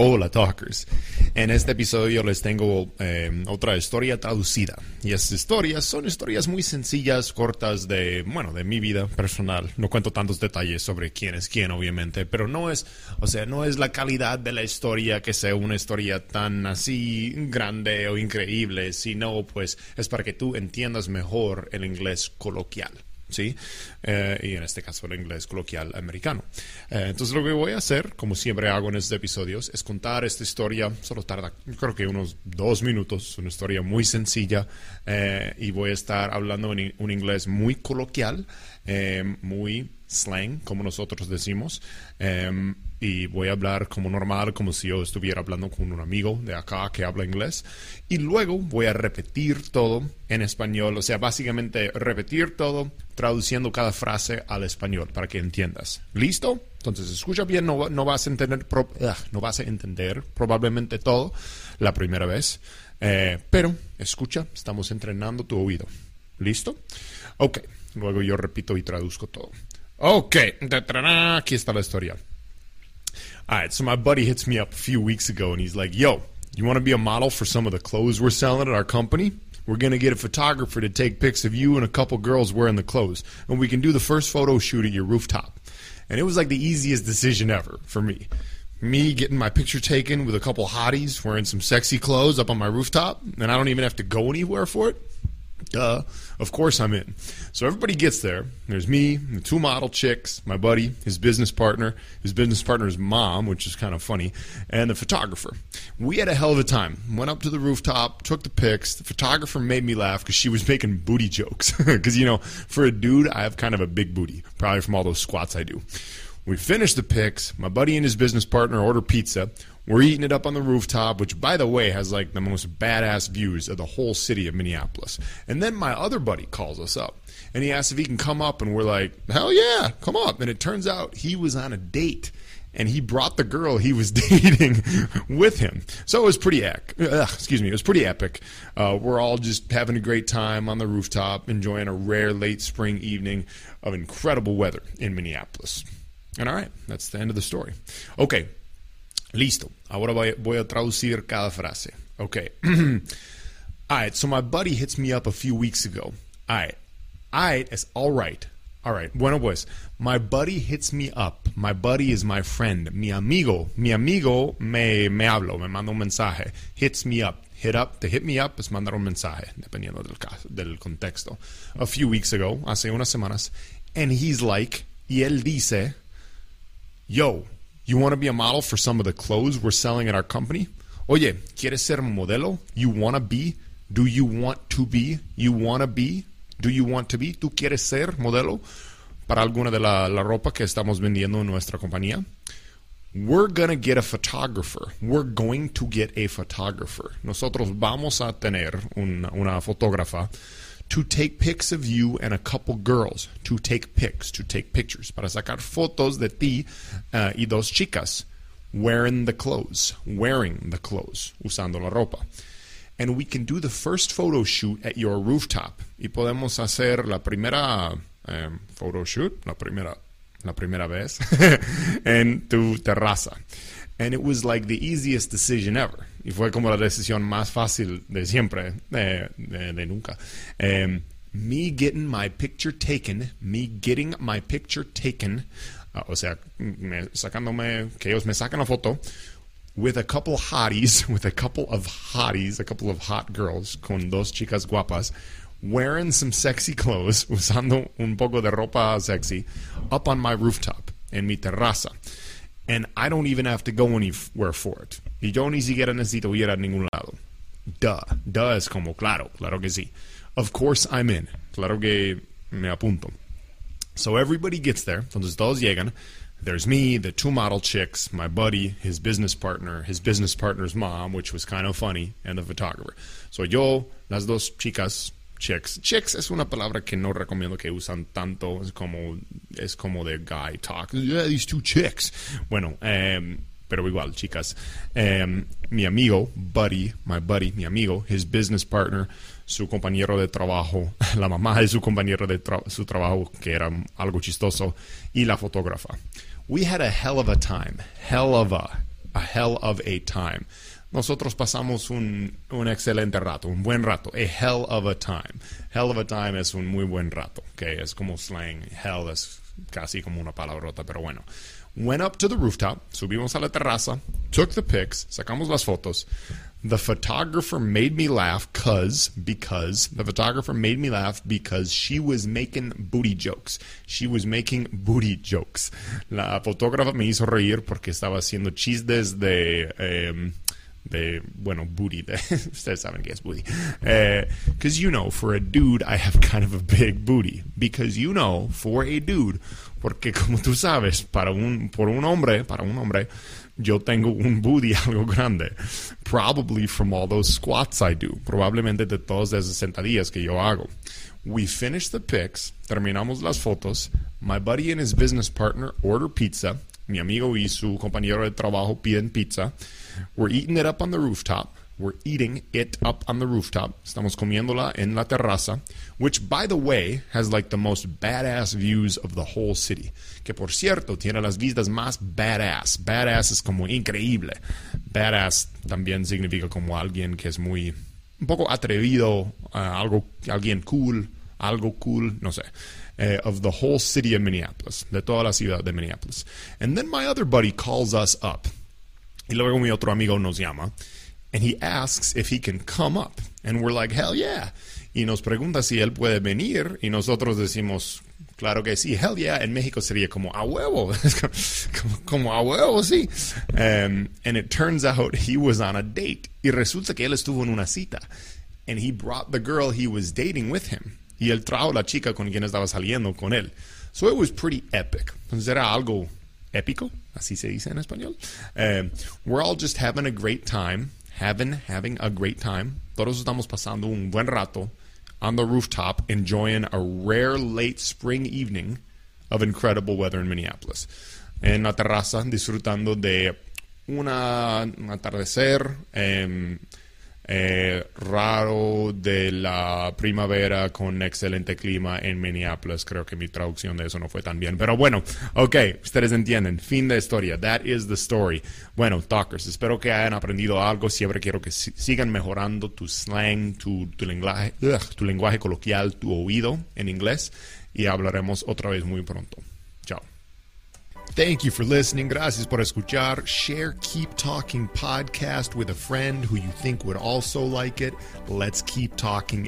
Hola Talkers. En este episodio les tengo eh, otra historia traducida. Y estas historias son historias muy sencillas, cortas de, bueno, de mi vida personal. No cuento tantos detalles sobre quién es quién, obviamente, pero no es, o sea, no es la calidad de la historia que sea una historia tan así grande o increíble, sino pues es para que tú entiendas mejor el inglés coloquial. ¿Sí? Eh, y en este caso el inglés coloquial americano. Eh, entonces lo que voy a hacer, como siempre hago en estos episodios, es contar esta historia, solo tarda creo que unos dos minutos, una historia muy sencilla eh, y voy a estar hablando en un inglés muy coloquial, muy slang, como nosotros decimos y voy a hablar como normal, como si yo estuviera hablando con un amigo de acá que habla inglés. Y luego voy a repetir todo en español, o sea, básicamente repetir todo, traduciendo cada frase al español para que entiendas. ¿Listo? Entonces, escucha bien, no, vas, a entender no vas a entender probablemente todo la primera vez, eh, pero escucha, estamos entrenando tu oído. ¿Listo? Ok, luego yo repito y traduzco todo. Ok, aquí está la historia. All right, so my buddy hits me up a few weeks ago and he's like, Yo, you want to be a model for some of the clothes we're selling at our company? We're going to get a photographer to take pics of you and a couple girls wearing the clothes, and we can do the first photo shoot at your rooftop. And it was like the easiest decision ever for me. Me getting my picture taken with a couple hotties wearing some sexy clothes up on my rooftop, and I don't even have to go anywhere for it. Duh. Of course I'm in. So everybody gets there. There's me, the two model chicks, my buddy, his business partner, his business partner's mom, which is kind of funny, and the photographer. We had a hell of a time. Went up to the rooftop, took the pics. The photographer made me laugh because she was making booty jokes. Because, you know, for a dude, I have kind of a big booty, probably from all those squats I do. We finish the pics. My buddy and his business partner order pizza. We're eating it up on the rooftop, which, by the way, has like the most badass views of the whole city of Minneapolis. And then my other buddy calls us up and he asks if he can come up, and we're like, hell yeah, come up. And it turns out he was on a date and he brought the girl he was dating with him. So it was pretty ec- ugh, excuse me, it was pretty epic. Uh, we're all just having a great time on the rooftop, enjoying a rare late spring evening of incredible weather in Minneapolis. And all right, that's the end of the story. Okay, Listo. Ahora voy, a traducir cada frase. Okay. all right. So my buddy hits me up a few weeks ago. All right. All right is all right. All right. Bueno pues. My buddy hits me up. My buddy is my friend. Mi amigo. Mi amigo me, me hablo, me manda un mensaje. Hits me up. Hit up. To hit me up es mandar un mensaje, dependiendo del, caso, del contexto. A few weeks ago, hace unas semanas. And he's like, y él dice, yo, you want to be a model for some of the clothes we're selling at our company? Oye, ¿quieres ser modelo? You want to be? Do you want to be? You want to be? Do you want to be? ¿Tú quieres ser modelo para alguna de la, la ropa que estamos vendiendo en nuestra compañía? We're going to get a photographer. We're going to get a photographer. Nosotros vamos a tener una, una fotógrafa to take pics of you and a couple girls. To take pics, to take pictures. Para sacar fotos de ti uh, y dos chicas wearing the clothes, wearing the clothes, usando la ropa. And we can do the first photo shoot at your rooftop. Y podemos hacer la primera um, photo shoot, la primera, la primera vez, en tu terraza. And it was like the easiest decision ever. Y fue como la decisión más fácil de siempre, de, de, de nunca. Um, me getting my picture taken, me getting my picture taken, uh, o sea, me, sacándome, que ellos me sacan la foto, with a couple hotties, with a couple of hotties, a couple of hot girls, con dos chicas guapas, wearing some sexy clothes, usando un poco de ropa sexy, up on my rooftop, en mi terraza. And I don't even have to go anywhere for it. Y yo ni siquiera necesito ir a ningún lado. Duh. Duh es como, claro, claro que sí. Of course I'm in. Claro que me apunto. So everybody gets there. Entonces todos llegan. there's me, the two model chicks, my buddy, his business partner, his business partner's mom, which was kind of funny, and the photographer. So yo, las dos chicas, chicks. Chicks es una palabra que no recomiendo que usan tanto, es como, es como de guy talk. Yeah, these two chicks. Bueno, um, pero igual, chicas. Um, mi amigo, buddy, my buddy, mi amigo, his business partner, su compañero de trabajo, la mamá de su compañero de tra su trabajo, que era algo chistoso, y la fotógrafa. We had a hell of a time. Hell of a, a hell of a time. Nosotros pasamos un, un excelente rato, un buen rato. A hell of a time. Hell of a time es un muy buen rato, que es como slang. Hell es casi como una palabrota, pero bueno. Went up to the rooftop, subimos a la terraza, took the pics, sacamos las fotos. The photographer made me laugh cause because the photographer made me laugh because she was making booty jokes. She was making booty jokes. La fotógrafa me hizo reír porque estaba haciendo chistes de eh, de bueno booty de, ustedes saben que es booty. Because uh, you know for a dude I have kind of a big booty. Because you know for a dude porque como tú sabes para un por un hombre para un hombre yo tengo un booty algo grande. Probably from all those squats I do. Probablemente de todas esas sentadillas que yo hago. We finished the pics terminamos las fotos. My buddy and his business partner order pizza. Mi amigo y su compañero de trabajo piden pizza We're eating it up on the rooftop. We're eating it up on the rooftop. Estamos comiéndola en la terraza, which, by the way, has like the most badass views of the whole city. Que por cierto, tiene las vistas más badass. Badass es como increíble. Badass también significa como alguien que es muy, un poco atrevido, uh, algo, alguien cool, algo cool, no sé. Uh, of the whole city of Minneapolis, de toda la ciudad de Minneapolis. And then my other buddy calls us up. Y luego mi otro amigo nos llama and he asks if he can come up. And we're like, hell yeah. Y nos pregunta si él puede venir y nosotros decimos, claro que sí, hell yeah. En México sería como a huevo, como, como a huevo, sí. Um, and it turns out he was on a date. Y resulta que él estuvo en una cita. And he brought the girl he was dating with him. Y él trajo la chica con quien estaba saliendo con él. So it was pretty epic. Entonces era algo épico, así se dice en español. Uh, we're all just having a great time, having, having a great time. Todos estamos pasando un buen rato on the rooftop, enjoying a rare late spring evening of incredible weather in Minneapolis. En la terraza, disfrutando de una, un atardecer. Um, eh, raro de la primavera con excelente clima en Minneapolis. Creo que mi traducción de eso no fue tan bien. Pero bueno, ok, ustedes entienden. Fin de historia. That is the story. Bueno, talkers, espero que hayan aprendido algo. Siempre quiero que sigan mejorando tu slang, tu, lenguaje, tu lenguaje coloquial, tu oído en inglés. Y hablaremos otra vez muy pronto. Thank you for listening. Gracias por escuchar. Share Keep Talking podcast with a friend who you think would also like it. Let's keep talking